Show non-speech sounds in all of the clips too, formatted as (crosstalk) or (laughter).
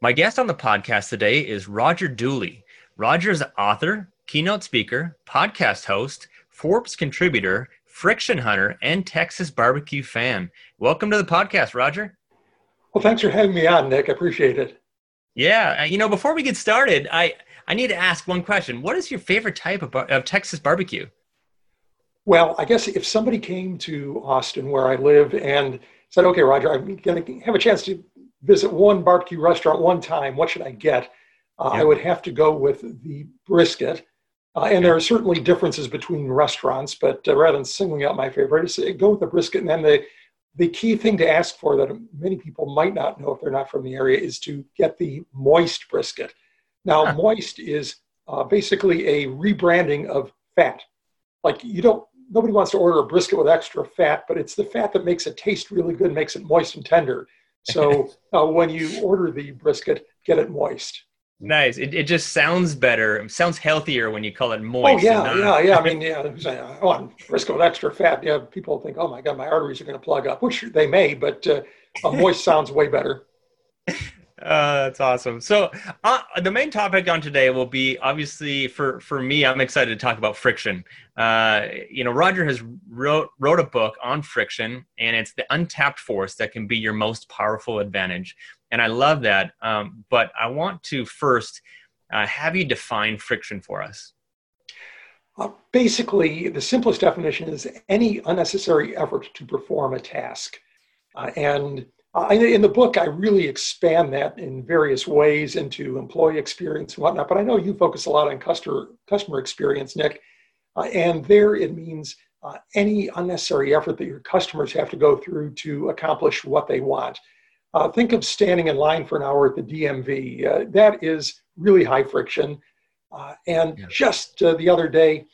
My guest on the podcast today is Roger Dooley. Roger is an author, keynote speaker, podcast host, Forbes contributor, friction hunter, and Texas barbecue fan. Welcome to the podcast, Roger. Well, thanks for having me on, Nick. I appreciate it. Yeah, uh, you know, before we get started, I I need to ask one question. What is your favorite type of, of Texas barbecue? Well, I guess if somebody came to Austin, where I live, and said, "Okay, Roger, I'm going to have a chance to visit one barbecue restaurant one time. What should I get? Uh, yeah. I would have to go with the brisket. Uh, and there are certainly differences between restaurants, but uh, rather than singling out my favorite, I go with the brisket. And then the, the key thing to ask for that many people might not know if they're not from the area is to get the moist brisket. Now, huh. moist is uh, basically a rebranding of fat. Like you don't, nobody wants to order a brisket with extra fat, but it's the fat that makes it taste really good, makes it moist and tender. So uh, when you order the brisket, get it moist. Nice. It, it just sounds better. It sounds healthier when you call it moist. Oh yeah, not... yeah, yeah. I mean, (laughs) yeah. I want brisket with extra fat. Yeah, people think, oh my god, my arteries are going to plug up, which they may, but uh, moist sounds way better. (laughs) Uh, that's awesome. So uh, the main topic on today will be obviously for for me. I'm excited to talk about friction. Uh, you know, Roger has wrote wrote a book on friction, and it's the untapped force that can be your most powerful advantage. And I love that. Um, but I want to first uh, have you define friction for us. Basically, the simplest definition is any unnecessary effort to perform a task, uh, and uh, in the book, I really expand that in various ways into employee experience and whatnot. But I know you focus a lot on customer customer experience, Nick. Uh, and there, it means uh, any unnecessary effort that your customers have to go through to accomplish what they want. Uh, think of standing in line for an hour at the DMV. Uh, that is really high friction. Uh, and yeah. just the other day,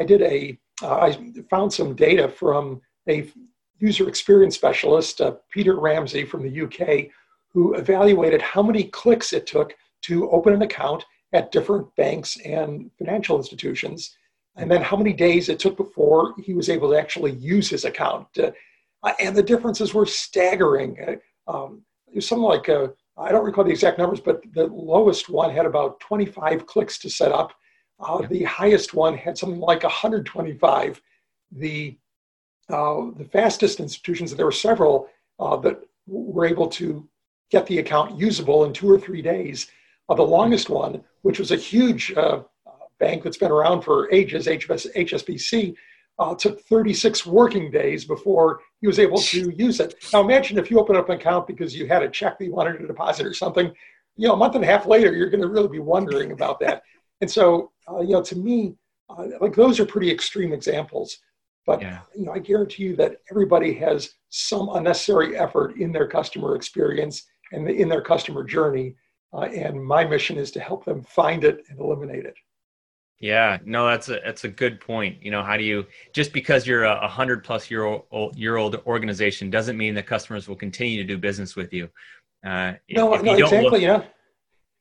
I did a I found some data from a user experience specialist, uh, Peter Ramsey from the UK, who evaluated how many clicks it took to open an account at different banks and financial institutions, and then how many days it took before he was able to actually use his account. Uh, and the differences were staggering. Uh, um, it was something like, uh, I don't recall the exact numbers, but the lowest one had about 25 clicks to set up. Uh, the highest one had something like 125. The uh, the fastest institutions, there were several uh, that were able to get the account usable in two or three days. Uh, the longest one, which was a huge uh, bank that's been around for ages, HS, HSBC, uh, took 36 working days before he was able to use it. Now imagine if you open up an account because you had a check that you wanted to deposit or something. You know, a month and a half later, you're going to really be wondering about that. And so, you know, to me, like those are pretty extreme examples. But yeah. you know, I guarantee you that everybody has some unnecessary effort in their customer experience and in their customer journey. Uh, and my mission is to help them find it and eliminate it. Yeah, no, that's a that's a good point. You know, how do you just because you're a hundred plus year old year old organization doesn't mean that customers will continue to do business with you. Uh, no, no, exactly. Look- yeah,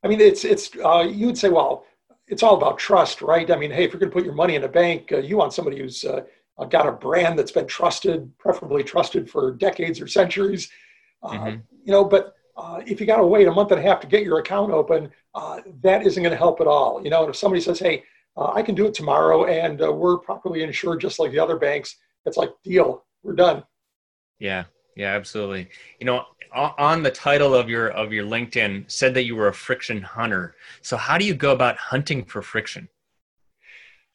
I mean, it's it's uh, you would say, well, it's all about trust, right? I mean, hey, if you're going to put your money in a bank, uh, you want somebody who's uh, uh, got a brand that's been trusted, preferably trusted for decades or centuries. Uh, mm-hmm. You know, but uh, if you got to wait a month and a half to get your account open, uh, that isn't going to help at all. You know, and if somebody says, "Hey, uh, I can do it tomorrow," and uh, we're properly insured just like the other banks, it's like deal, we're done. Yeah, yeah, absolutely. You know, on the title of your of your LinkedIn said that you were a friction hunter. So how do you go about hunting for friction?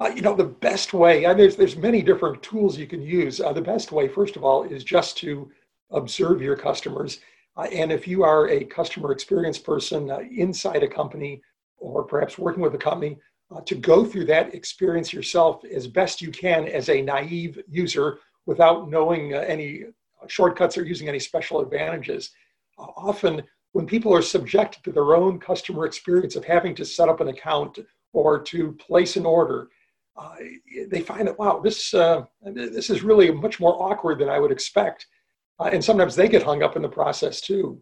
Uh, you know, the best way, there's, there's many different tools you can use. Uh, the best way, first of all, is just to observe your customers. Uh, and if you are a customer experience person uh, inside a company or perhaps working with a company, uh, to go through that experience yourself as best you can as a naive user without knowing uh, any shortcuts or using any special advantages. often when people are subjected to their own customer experience of having to set up an account or to place an order, uh, they find that wow, this uh, this is really much more awkward than I would expect, uh, and sometimes they get hung up in the process too.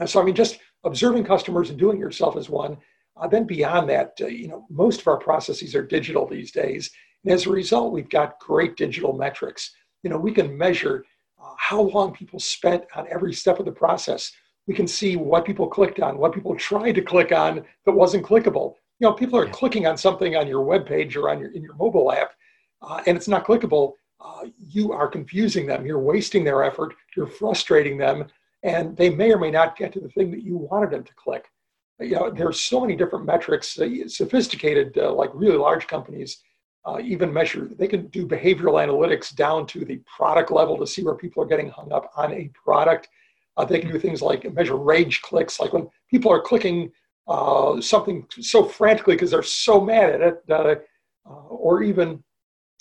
And so, I mean, just observing customers and doing yourself is one. Uh, then beyond that, uh, you know, most of our processes are digital these days, and as a result, we've got great digital metrics. You know, we can measure uh, how long people spent on every step of the process. We can see what people clicked on, what people tried to click on that wasn't clickable. You know, people are yeah. clicking on something on your web page or on your in your mobile app, uh, and it's not clickable. Uh, you are confusing them. You're wasting their effort. You're frustrating them, and they may or may not get to the thing that you wanted them to click. You know, there's so many different metrics. Uh, sophisticated, uh, like really large companies, uh, even measure, they can do behavioral analytics down to the product level to see where people are getting hung up on a product. Uh, they can do things like measure rage clicks, like when people are clicking uh, something so frantically because they're so mad at it, uh, uh, or even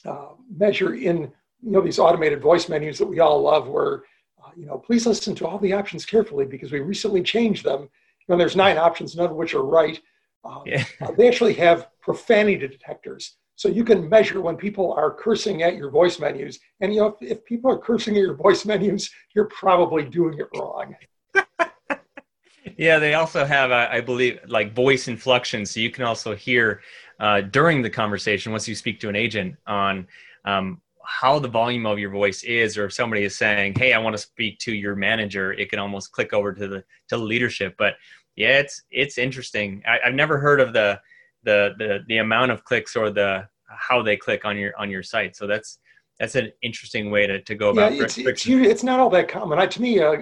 uh, measure in you know these automated voice menus that we all love, where you know please listen to all the options carefully because we recently changed them. When there's nine options, none of which are right. Um, yeah. (laughs) they actually have profanity detectors so you can measure when people are cursing at your voice menus. And you know, if, if people are cursing at your voice menus, you're probably doing it wrong. Yeah, they also have, uh, I believe, like voice inflection. So you can also hear uh, during the conversation, once you speak to an agent, on um, how the volume of your voice is, or if somebody is saying, "Hey, I want to speak to your manager," it can almost click over to the to the leadership. But yeah, it's it's interesting. I, I've never heard of the the the the amount of clicks or the how they click on your on your site. So that's that's an interesting way to, to go about yeah, it's, it's, it's, not all that common. I, to me, uh,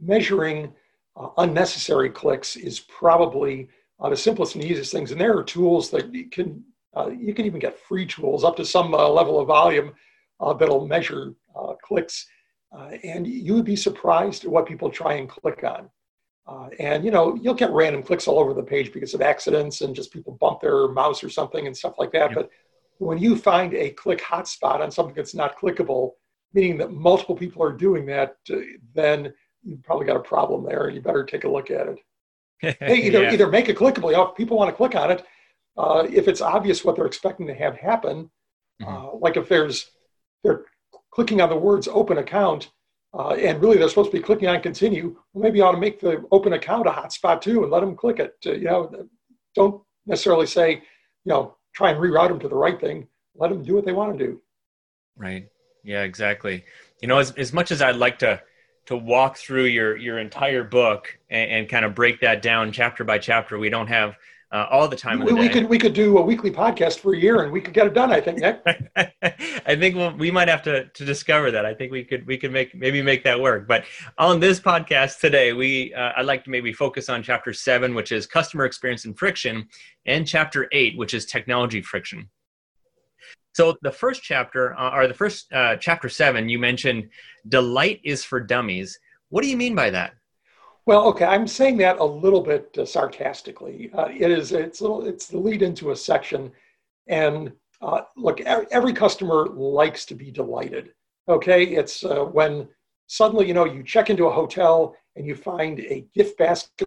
measuring uh, unnecessary clicks is probably uh, the simplest and easiest things. And there are tools that you can uh, you can even get free tools up to some uh, level of volume uh, that'll measure clicks. and you would be surprised at what people try and click on. Uh, and you know you'll get random clicks all over the page because of accidents and just people bump their mouse or something and stuff like that. Yep. But when you find a click hotspot on something that's not clickable, meaning that multiple people are doing that, uh, then you've probably got a problem there, and you better take a look at it. (laughs) hey, either yeah. either make it clickable. You know, if people want to click on it, uh, if it's obvious what they're expecting to have happen, mm-hmm. uh, like if there's they're clicking on the words "open account," uh, and really they're supposed to be clicking on continue, well, maybe you ought to make the open account a hotspot too and let them click it. Uh, you know, don't necessarily say, you know, try and reroute them to the right thing. Let them do what they want to do. Right. Yeah, exactly. You know, as, as much as I'd like to to walk through your your entire book and, and kind of break that down chapter by chapter, we don't have uh, all the time. We, the we could we could do a weekly podcast for a year, and we could get it done. I think Nick. (laughs) I think we'll, we might have to to discover that. I think we could we could make maybe make that work. But on this podcast today, we uh, I'd like to maybe focus on chapter seven, which is customer experience and friction, and chapter eight, which is technology friction. So the first chapter, uh, or the first uh, chapter seven, you mentioned delight is for dummies. What do you mean by that? Well, okay, I'm saying that a little bit uh, sarcastically. Uh, it is it's it's the lead into a section, and uh, look, every customer likes to be delighted. Okay, it's uh, when suddenly you know you check into a hotel and you find a gift basket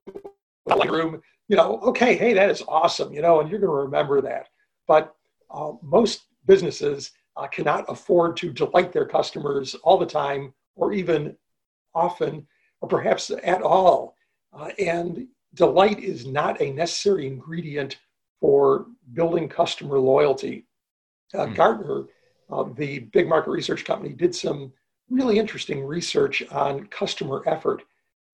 room. You know, okay, hey, that is awesome. You know, and you're going to remember that. But uh, most businesses uh, cannot afford to delight their customers all the time or even often or perhaps at all. Uh, and delight is not a necessary ingredient for building customer loyalty. Uh, mm. Gartner, uh, the big market research company, did some really interesting research on customer effort.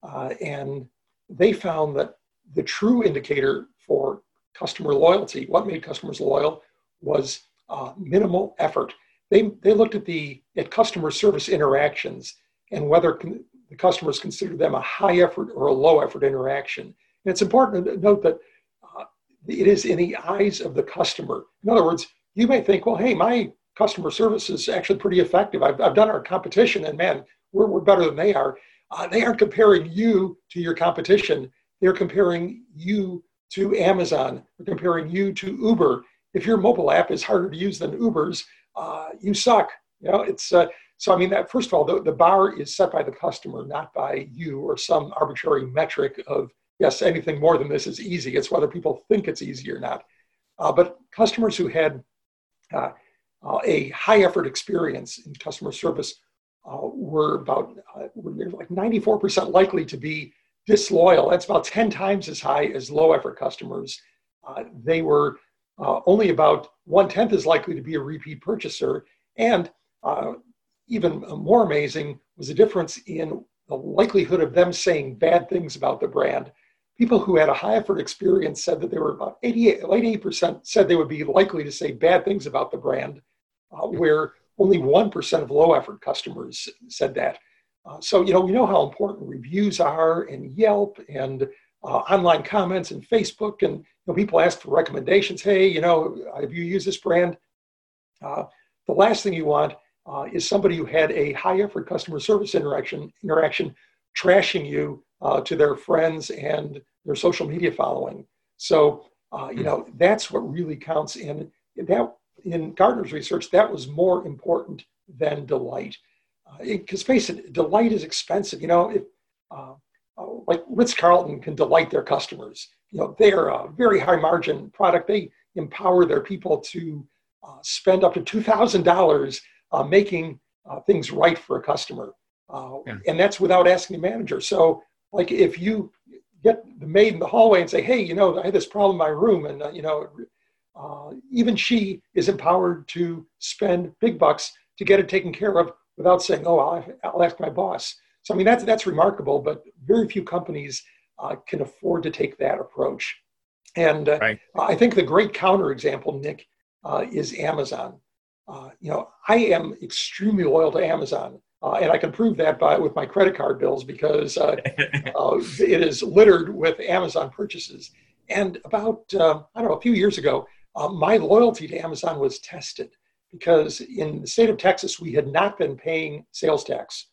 Uh, and they found that the true indicator for customer loyalty, what made customers loyal, was uh, minimal effort. They, they looked at the at customer service interactions and whether con- the customers consider them a high effort or a low effort interaction. And it's important to note that uh, it is in the eyes of the customer. In other words, you may think, well, hey, my customer service is actually pretty effective. I've, I've done our competition, and man, we're, we're better than they are. Uh, they aren't comparing you to your competition. They're comparing you to Amazon. They're comparing you to Uber. If your mobile app is harder to use than Uber's, uh, you suck. You know, it's uh, so, I mean, that first of all, the, the bar is set by the customer, not by you or some arbitrary metric of, yes, anything more than this is easy. It's whether people think it's easy or not. Uh, but customers who had uh, uh, a high effort experience in customer service uh, were about were like 94% likely to be disloyal. That's about 10 times as high as low effort customers. They were only about one tenth as likely to be a repeat purchaser. And even more amazing was the difference in the likelihood of them saying bad things about the brand. People who had a high effort experience said that they were about 88, 88% said they would be likely to say bad things about the brand, uh, where only 1% of low effort customers said that. Uh, so, you know, we know how important reviews are and Yelp and uh, online comments and Facebook. And know, people ask for recommendations. Hey, you know, have you used this brand? Uh, the last thing you want uh, is somebody who had a high effort customer service interaction, interaction trashing you uh, to their friends and their social media following. So, uh, you hmm. know, that's what really counts. in that in Gartner's research, that was more important than delight. Because uh, face it, delight is expensive. You know, if, uh, uh, like Ritz Carlton can delight their customers. You know, they are a very high margin product. They empower their people to spend up to two thousand dollars uh, making uh, things right for a customer. Uh, yeah. And that's without asking the manager. So, like, if you get the maid in the hallway and say, "Hey, you know, I had this problem in my room," and uh, you know, uh, even she is empowered to spend big bucks to get it taken care of without saying, "Oh, I'll, I'll ask my boss." So, I mean, that's that's remarkable, but very few companies uh, can afford to take that approach. And right. I think the great counterexample, Nick, is Amazon. Uh, you know, I am extremely loyal to Amazon. Uh, and I can prove that by with my credit card bills because uh, (laughs) uh, it is littered with Amazon purchases. And about uh, I don't know a few years ago, uh, my loyalty to Amazon was tested because in the state of Texas we had not been paying sales tax.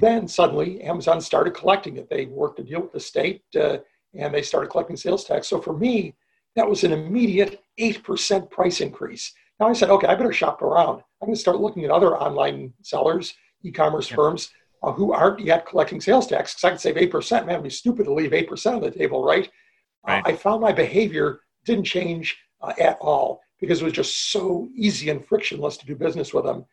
Then suddenly Amazon started collecting it. They worked a deal with the state and they started collecting sales tax. So for me, that was an immediate eight percent price increase. Now I said, okay, I better shop around. I'm going to start looking at other online sellers, e-commerce yeah. firms uh, who aren't yet collecting sales tax because I can save eight percent. Man, it'd be stupid to leave eight percent on the table, right? Uh, right. Uh, I found my behavior didn't change uh, at all because it was just so easy and frictionless to do business with them.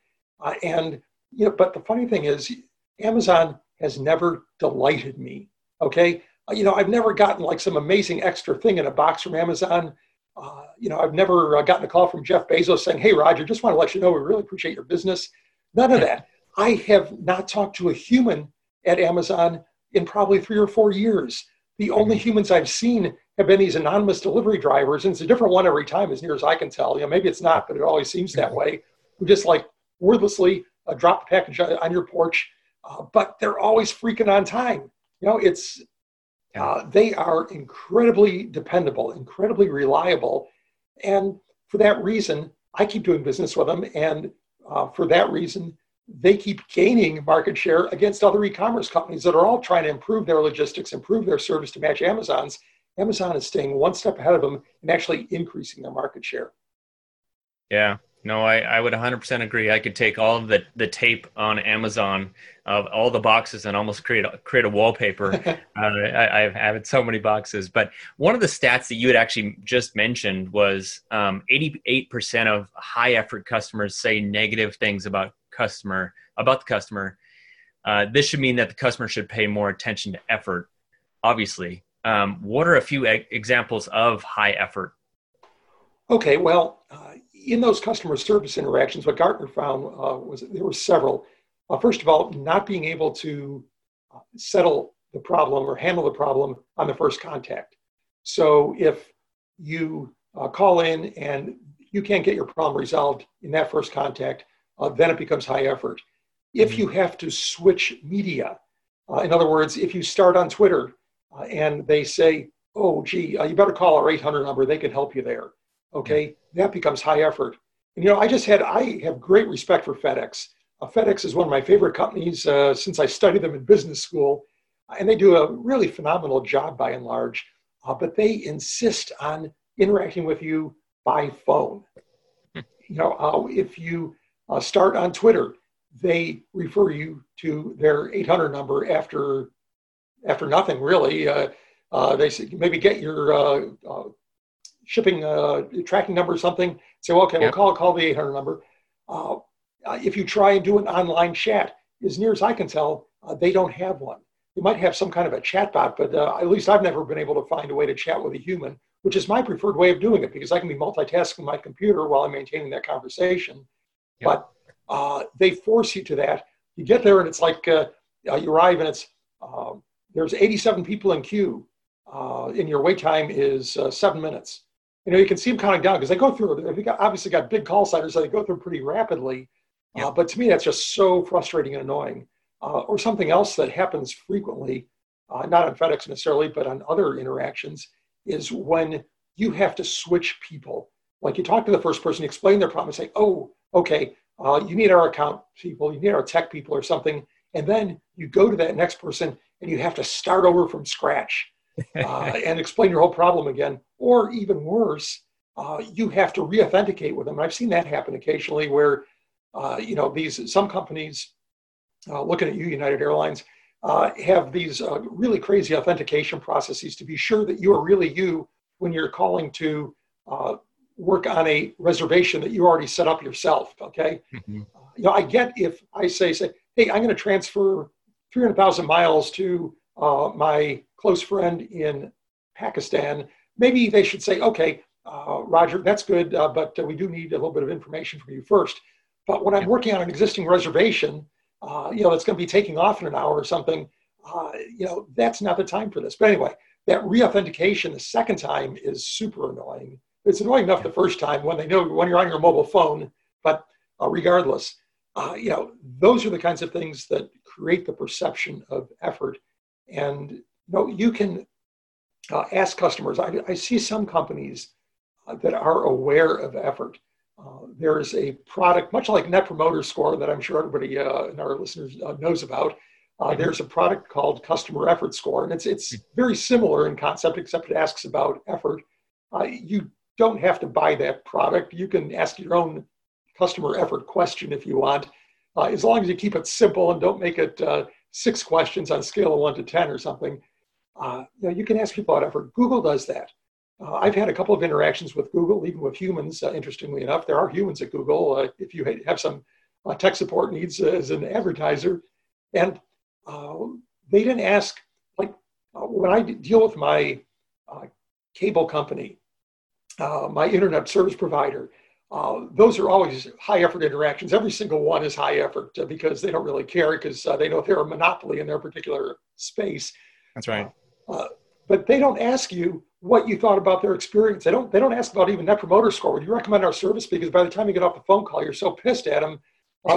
Uh, and you know, but the funny thing is, Amazon has never delighted me. Okay, uh, you know, I've never gotten like some amazing extra thing in a box from Amazon. Uh, you know, I've never uh, gotten a call from Jeff Bezos saying, "Hey, Roger, just want to let you know we really appreciate your business." None of (laughs) that. I have not talked to a human at Amazon in probably three or four years. The only mm-hmm. humans I've seen have been these anonymous delivery drivers, and it's a different one every time, as near as I can tell. You know, maybe it's not, but it always seems that mm-hmm. way. Who just like wordlessly uh, drop a package on your porch, uh, but they're always freaking on time. You know, it's uh, they are incredibly dependable, incredibly reliable. And for that reason, I keep doing business with them. And uh, for that reason, they keep gaining market share against other e commerce companies that are all trying to improve their logistics, improve their service to match Amazon's. Amazon is staying one step ahead of them and actually increasing their market share. Yeah, no, I, I would 100% agree. I could take all of the, the tape on Amazon of all the boxes and almost create a, create a wallpaper. (laughs) uh, I, I've had so many boxes. But one of the stats that you had actually just mentioned was um, 88% of high effort customers say negative things about customer about the customer. Uh, this should mean that the customer should pay more attention to effort. Obviously, um, what are a few e- examples of high effort? Okay, well. Uh, in those customer service interactions, what Gartner found uh, was there were several. Uh, first of all, not being able to uh, settle the problem or handle the problem on the first contact. So if you uh, call in and you can't get your problem resolved in that first contact, uh, then it becomes high effort. If mm-hmm. you have to switch media, uh, in other words, if you start on Twitter and they say, oh, gee, you better call our 800 number, they can help you there okay, that becomes high effort. And, you know, I just had, I have great respect for FedEx. Uh, FedEx is one of my favorite companies uh, since I studied them in business school. And they do a really phenomenal job by and large, uh, but they insist on interacting with you by phone. Hmm. You know, uh, if you uh, start on Twitter, they refer you to their 800 number after after nothing really. Uh, uh, they say, maybe get your uh, uh shipping uh, tracking number or something. Say, well, okay, yep. we'll call call the 800 number. Uh, if you try and do an online chat, as near as I can tell, they don't have one. They might have some kind of a chat bot, but at least I've never been able to find a way to chat with a human, which is my preferred way of doing it because I can be multitasking my computer while I'm maintaining that conversation. Yep. But uh, they force you to that. You get there and it's like uh, uh you arrive and it's um, there's 87 people in queue, uh, and your wait time is uh, seven minutes. You know, you can see them counting down because they go through. They got, obviously got big call centers, so they go through pretty rapidly. Yeah. Uh, but to me, that's just so frustrating and annoying. Uh, or something else that happens frequently, uh, not on FedEx necessarily, but on other interactions, is when you have to switch people. Like you talk to the first person, explain their problem, and say, "Oh, okay, uh, you need our account people, you need our tech people or something. And then you go to that next person and you have to start over from scratch (laughs) uh, and explain your whole problem again. Or even worse, uh, you have to re-authenticate with them. I've seen that happen occasionally where, uh, you know, these some companies, uh, looking at you, United Airlines, uh, have these really crazy authentication processes to be sure that you are really you when you're calling to work on a reservation that you already set up yourself. Okay. Mm-hmm. Uh, you know, I get if I say, say, hey, I'm going to transfer 300,000 miles to uh, my close friend in Pakistan. Maybe they should say, okay, uh, Roger, that's good, uh, but we do need a little bit of information from you first. But when I'm working on an existing reservation, uh, you know, it's going to be taking off in an hour or something. Uh, you know, that's not the time for this. But anyway, that re-authentication the second time is super annoying it's annoying enough the first time when they know when you're on your mobile phone, but uh, regardless, uh, you know, those are the kinds of things that create the perception of effort. And know, you can uh, ask customers. I, I, see some companies uh, that are aware of effort. Uh, there is a product, much like Net Promoter Score, that I'm sure everybody uh, in our listeners knows about. Mm-hmm. There's a product called Customer Effort Score, and it's it's very similar in concept, except it asks about effort. you don't have to buy that product. You can ask your own customer effort question if you want, uh, as long as you keep it simple and don't make it uh, six questions on a scale of one to 10 or something. Uh, you, know, you can ask people about effort. Google does that. Uh, I've had a couple of interactions with Google, even with humans, uh, interestingly enough. There are humans at Google uh, if you have some tech support needs as an advertiser. And they didn't ask, like, when I deal with my cable company, uh, my internet service provider. Uh, those are always high effort interactions. Every single one is high effort uh, because they don't really care because uh, they know they're a monopoly in their particular space. That's right. Uh, uh, but they don't ask you what you thought about their experience. They don't. They don't ask about even net promoter score. Would you recommend our service? Because by the time you get off the phone call, you're so pissed at them.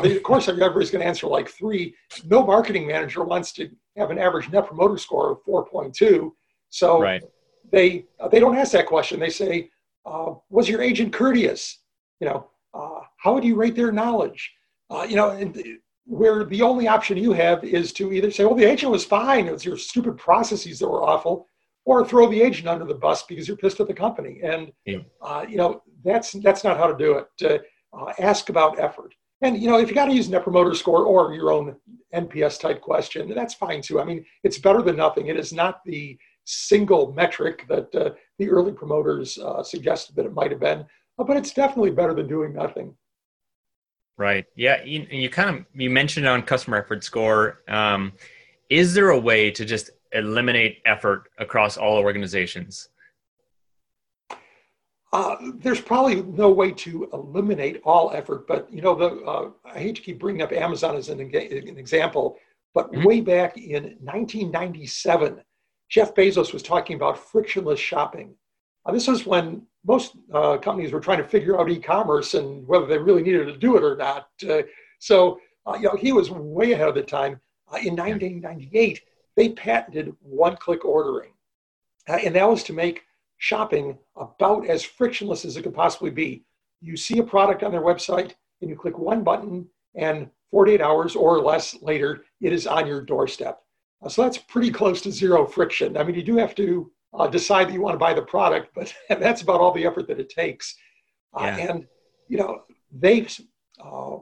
They, of course, everybody's going to answer like three. No marketing manager wants to have an average net promoter score of 4.2. So right. they they don't ask that question. They say, uh, was your agent courteous? You know, uh, how would you rate their knowledge? Uh, you know, and where the only option you have is to either say, well, the agent was fine, it was your stupid processes that were awful, or throw the agent under the bus because you're pissed at the company. And, yeah. Uh, you know, that's, that's not how to do it. Uh, ask about effort. And, you know, if you got to use net promoter score or your own NPS type question, that's fine too. I mean, it's better than nothing. It is not the single metric that uh, the early promoters uh, suggested that it might have been, but it's definitely better than doing nothing. Right. Yeah. You, you kind of you mentioned on customer effort score. Um, is there a way to just eliminate effort across all organizations? Uh, there's probably no way to eliminate all effort, but you know, the uh, I hate to keep bringing up Amazon as an, an example, but mm-hmm. way back in 1997, Jeff Bezos was talking about frictionless shopping. Uh, this was when most uh, companies were trying to figure out e-commerce and whether they really needed to do it or not. Uh, so, uh, you know, he was way ahead of the time. Uh, in 1998, they patented one-click ordering, uh, and that was to make shopping about as frictionless as it could possibly be. You see a product on their website, and you click one button, and 48 hours or less later, it is on your doorstep. Uh, so that's pretty close to zero friction. I mean, you do have to uh, decide that you want to buy the product, but (laughs) that's about all the effort that it takes. Uh, and, you know, they've, uh,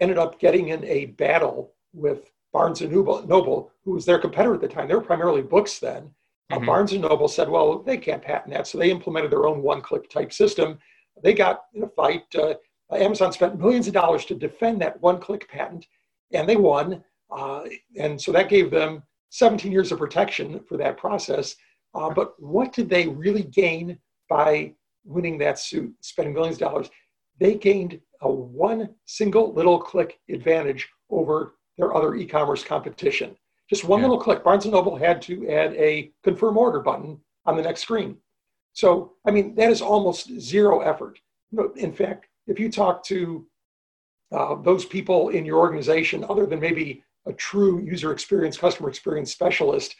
ended up getting in a battle with Barnes and Noble, who was their competitor at the time. They were primarily books then. Uh, mm-hmm. Uh, Barnes and Noble said, "Well, they can't patent that," so they implemented their own one-click type system. They got in a fight. Uh, Amazon spent millions of dollars to defend that one-click patent, and they won. Uh, and so that gave them 17 years of protection for that process. Uh, but what did they really gain by winning that suit, spending millions of dollars? They gained a one single little click advantage over their other e-commerce competition. Just one yeah. little click. Barnes & Noble had to add a confirm order button on the next screen. So, I mean, that is almost zero effort. In fact, if you talk to uh, those people in your organization, other than maybe a true user experience, customer experience specialist,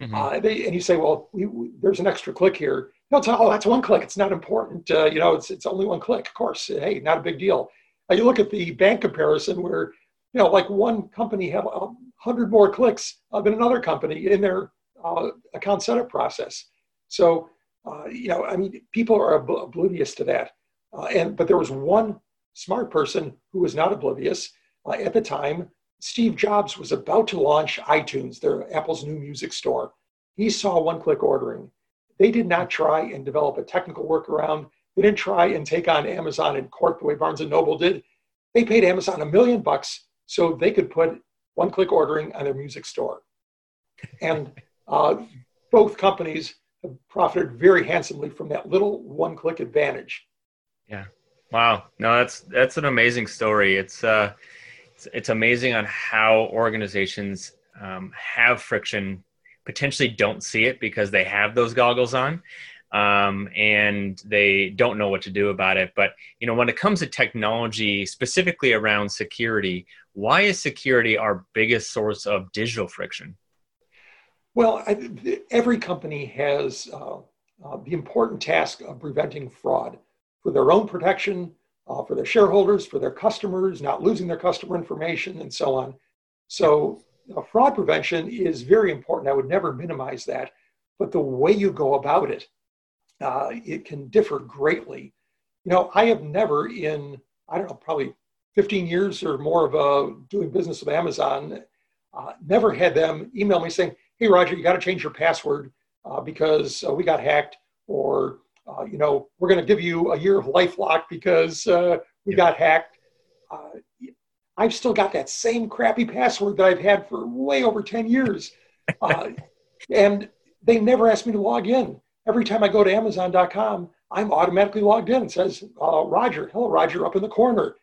mm-hmm. uh, they, and you say, well, we, we, there's an extra click here. They'll tell, oh, that's one click. It's not important. Uh, you know, it's, it's only one click. Of course, hey, not a big deal. you look at the bank comparison where, you know, like one company had a hundred more clicks than another company in their uh, account setup process. So, uh, you know, I mean, people are ob- oblivious to that. Uh, and but there was one smart person who was not oblivious uh, at the time Steve Jobs was about to launch iTunes, their Apple's new music store. He saw one click ordering. They did not try and develop a technical workaround. They didn't try and take on Amazon in court the way Barnes and Noble did. They paid Amazon a million bucks so they could put one click ordering on their music store. And (laughs) uh, both companies have profited very handsomely from that little one click advantage. Yeah. Wow. No, that's that's an amazing story. It's uh it's, it's amazing on how organizations um, have friction, potentially don't see it because they have those goggles on. Um, and they don't know what to do about it. But you know, when it comes to technology, specifically around security, why is security our biggest source of digital friction? Well, I, every company has uh, uh, the important task of preventing fraud for their own protection, uh, for their shareholders, for their customers, not losing their customer information, and so on. So, fraud prevention is very important. I would never minimize that, but the way you go about it, uh, it can differ greatly. You know, I have never, in I don't know, probably 15 years or more of uh, doing business with Amazon, uh, never had them email me saying, "Hey, Roger, you got to change your password uh, because uh, we got hacked," or uh, you know, we're going to give you a year of LifeLock because uh, we yeah. got hacked. Uh, I've still got that same crappy password that I've had for way over 10 years. (laughs) Uh, and they never ask me to log in. Every time I go to Amazon.com, I'm automatically logged in. It says, uh, Roger, hello, Roger, up in the corner.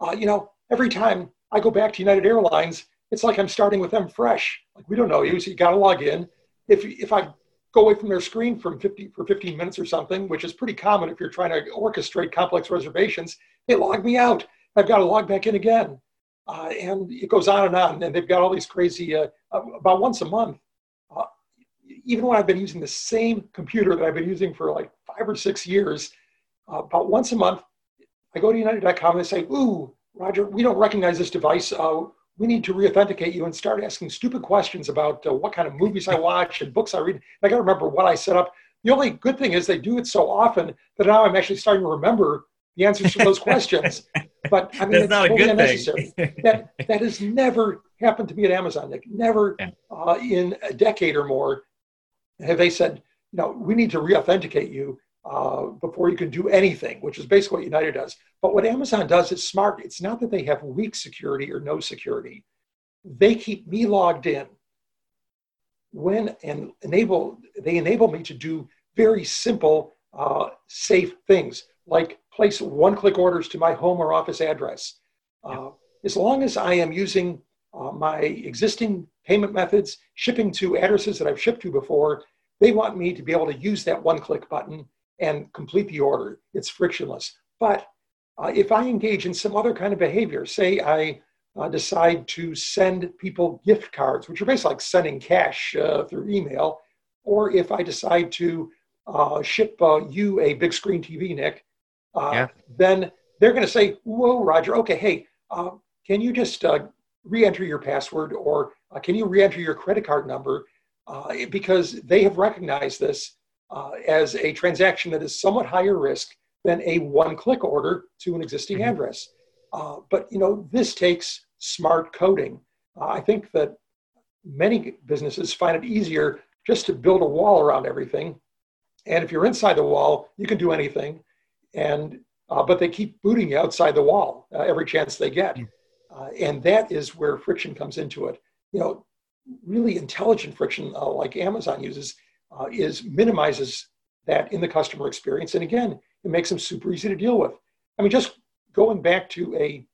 Uh, you know, every time I go back to United Airlines, it's like I'm starting with them fresh. Like, we don't know you, so you got to log in. If, if I go away from their screen from 50 for 15 minutes or something, which is pretty common if you're trying to orchestrate complex reservations. They log me out. I've got to log back in again. Uh, and it goes on and on. And they've got all these crazy, uh, about once a month, uh, even when I've been using the same computer that I've been using for like five or six years, uh, about once a month, I go to United.com and they say, Ooh, Roger, we don't recognize this device. We need to re-authenticate you and start asking stupid questions about uh, what kind of movies I watch and books I read. I got to remember what I set up. The only good thing is they do it so often that now I'm actually starting to remember the answers to those questions. (laughs) But I mean, That's it's not totally unnecessary. that that has never happened to me at Amazon. Like never yeah. uh, in a decade or more have they said, you know, we need to re-authenticate you uh, before you can do anything, which is basically what United does. But what Amazon does is smart. It's not that they have weak security or no security. They keep me logged in when and enable they enable me to do very simple, uh, safe things like place one-click orders to my home or office address. Uh, as long as I am using uh, my existing payment methods, shipping to addresses that I've shipped to before, they want me to be able to use that one-click button and complete the order. It's frictionless. But uh, if I engage in some other kind of behavior, say I uh, decide to send people gift cards, which are basically like sending cash uh, through email, or if I decide to uh, ship uh, you a big screen TV, Nick, uh, yeah. then they're going to say, Whoa, Roger, okay, hey, can you just re enter your password or can you re enter your credit card number? because they have recognized this uh, as a transaction that is somewhat higher risk than a one click order to an existing mm-hmm. address. Uh, but you know, this takes smart coding. Uh, I think that many businesses find it easier just to build a wall around everything. And if you're inside the wall, you can do anything. And uh, but they keep booting you outside the wall uh, every chance they get. Hmm. Uh, and that is where friction comes into it. You know, really intelligent friction, uh, like Amazon uses, uh, is minimizes that in the customer experience. And again, it makes them super easy to deal with. I mean, just going back to a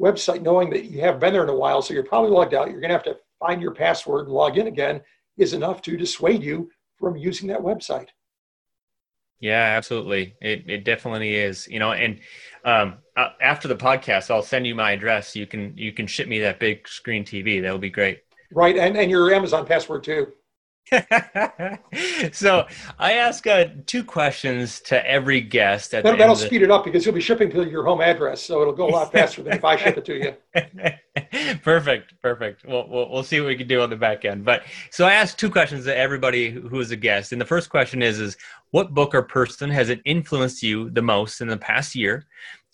website, knowing that you have been there in a while, so you're probably logged out, you're going to have to find your password and log in again, is enough to dissuade you from using that website. Yeah, absolutely. It it definitely is. You know, and um, uh, after the podcast, I'll send you my address. You can you can ship me that big screen TV. That would be great. Right, and and your Amazon password too. (laughs) so I ask uh, two questions to every guest. At that, will speed it up because you'll be shipping to your home address, so it'll go a lot faster than if I ship it to you. (laughs) perfect, perfect. We'll, we'll, we'll see what we can do on the back end. But so I ask two questions to everybody who is a guest, and the first question is: is what book or person has it influenced you the most in the past year?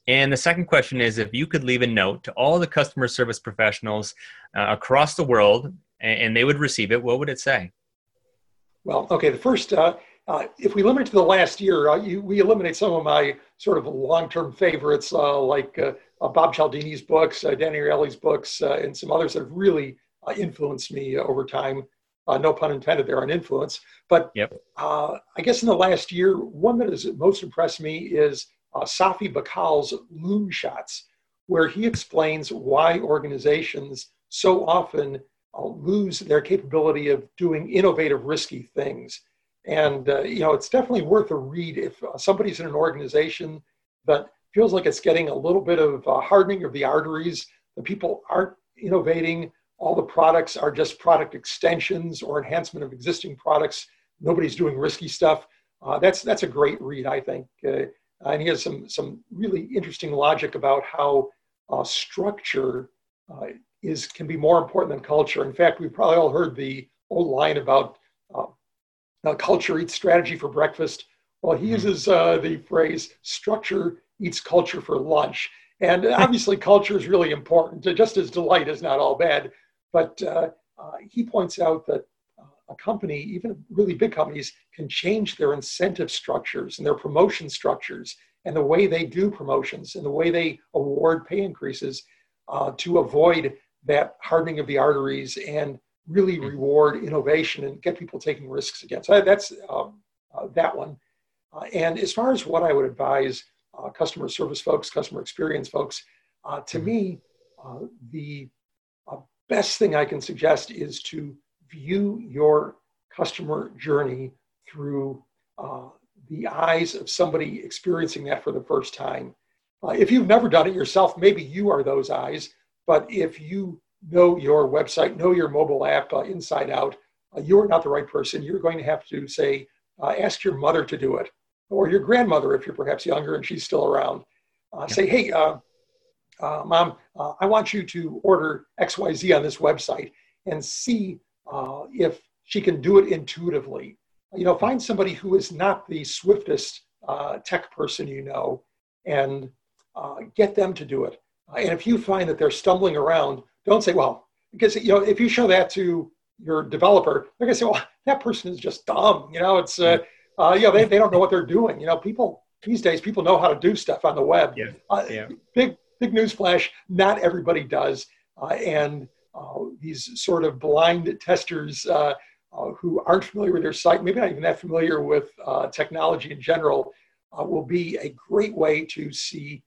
And the second question is if you could leave a note to all the customer service professionals uh, across the world and, and they would receive it, what would it say? Well, okay, the first, uh, uh, if we limit it to the last year, uh, you, we eliminate some of my sort of long-term favorites, uh, like uh, uh, Bob Cialdini's books, Danny Ariely's books, and some others that have really influenced me over time. no pun intended there on influence. But yep. I guess in the last year, one that has most impressed me is Safi Bahcall's Loom Shots, where he explains why organizations so often lose their capability of doing innovative, risky things. And uh, you know, it's definitely worth a read if uh, somebody's in an organization that feels like it's getting a little bit of uh, hardening of the arteries. The people aren't innovating. All the products are just product extensions or enhancement of existing products. Nobody's doing risky stuff. Uh, that's that's a great read, I think. Uh, and he has some some really interesting logic about how uh, structure is can be more important than culture. In fact, we've probably all heard the old line about uh, culture eats strategy for breakfast. Well, he mm-hmm. uses uh, the phrase structure eats culture for lunch. And (laughs) obviously, culture is really important, just as delight is not all bad. But uh, uh, he points out that uh, a company, even really big companies, can change their incentive structures and their promotion structures and the way they do promotions and the way they award pay increases uh, to avoid that hardening of the arteries and really mm-hmm. reward innovation and get people taking risks again. So that's um, uh, that one. Uh, and as far as what I would advise uh, customer service folks, customer experience folks, uh, to mm-hmm. me, uh, the uh, best thing I can suggest is to view your customer journey through the eyes of somebody experiencing that for the first time. if you've never done it yourself, maybe you are those eyes. But if you know your website, know your mobile app uh, inside out, uh, you're not the right person. You're going to have to say, uh, ask your mother to do it, or your grandmother if you're perhaps younger and she's still around. Uh, say, hey, uh, uh, mom, I want you to order XYZ on this website and see if she can do it intuitively. You know, find somebody who is not the swiftest tech person you know and get them to do it and if you find that they're stumbling around, don't say, well, because you know, if you show that to your developer, they're gonna say, well, that person is just dumb. You know, it's uh, uh, you know, they, they don't know what they're doing. You know, people these days people know how to do stuff on the web. Yeah. Uh, yeah. Big big newsflash, not everybody does. Uh, and uh, these sort of blind testers uh, uh, who aren't familiar with their site, maybe not even that familiar with uh, technology in general, uh, will be a great way to see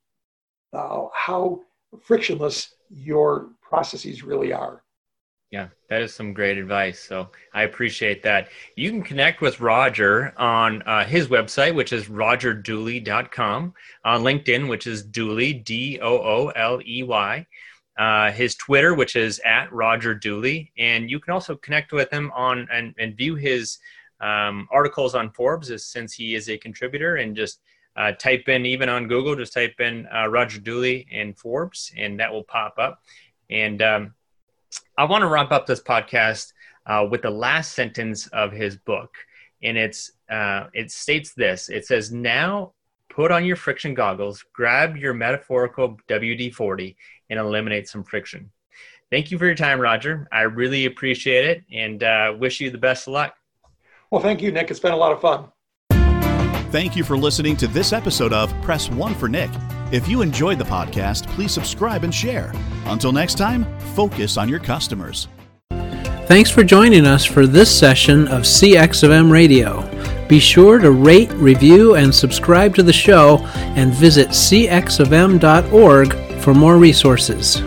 uh, how frictionless your processes really are. Yeah, that is some great advice. So I appreciate that. You can connect with Roger on uh, his website, which is rogerdooley.com, on LinkedIn, which is Dooley, D O O L E Y, uh, his Twitter, which is at Roger Dooley. And you can also connect with him on and, and view his um, articles on Forbes since he is a contributor and just uh, type in even on Google, just type in uh, Roger Dooley and Forbes, and that will pop up. And um, I want to wrap up this podcast uh, with the last sentence of his book, and it's uh, it states this: It says, "Now put on your friction goggles, grab your metaphorical WD 40, and eliminate some friction. Thank you for your time, Roger. I really appreciate it and uh, wish you the best of luck. Well, thank you, Nick. It's been a lot of fun. Thank you for listening to this episode of Press One for Nick. If you enjoyed the podcast, please subscribe and share. Until next time, focus on your customers. Thanks for joining us for this session of CX of M Radio. Be sure to rate, review, and subscribe to the show and visit cxofm.org for more resources.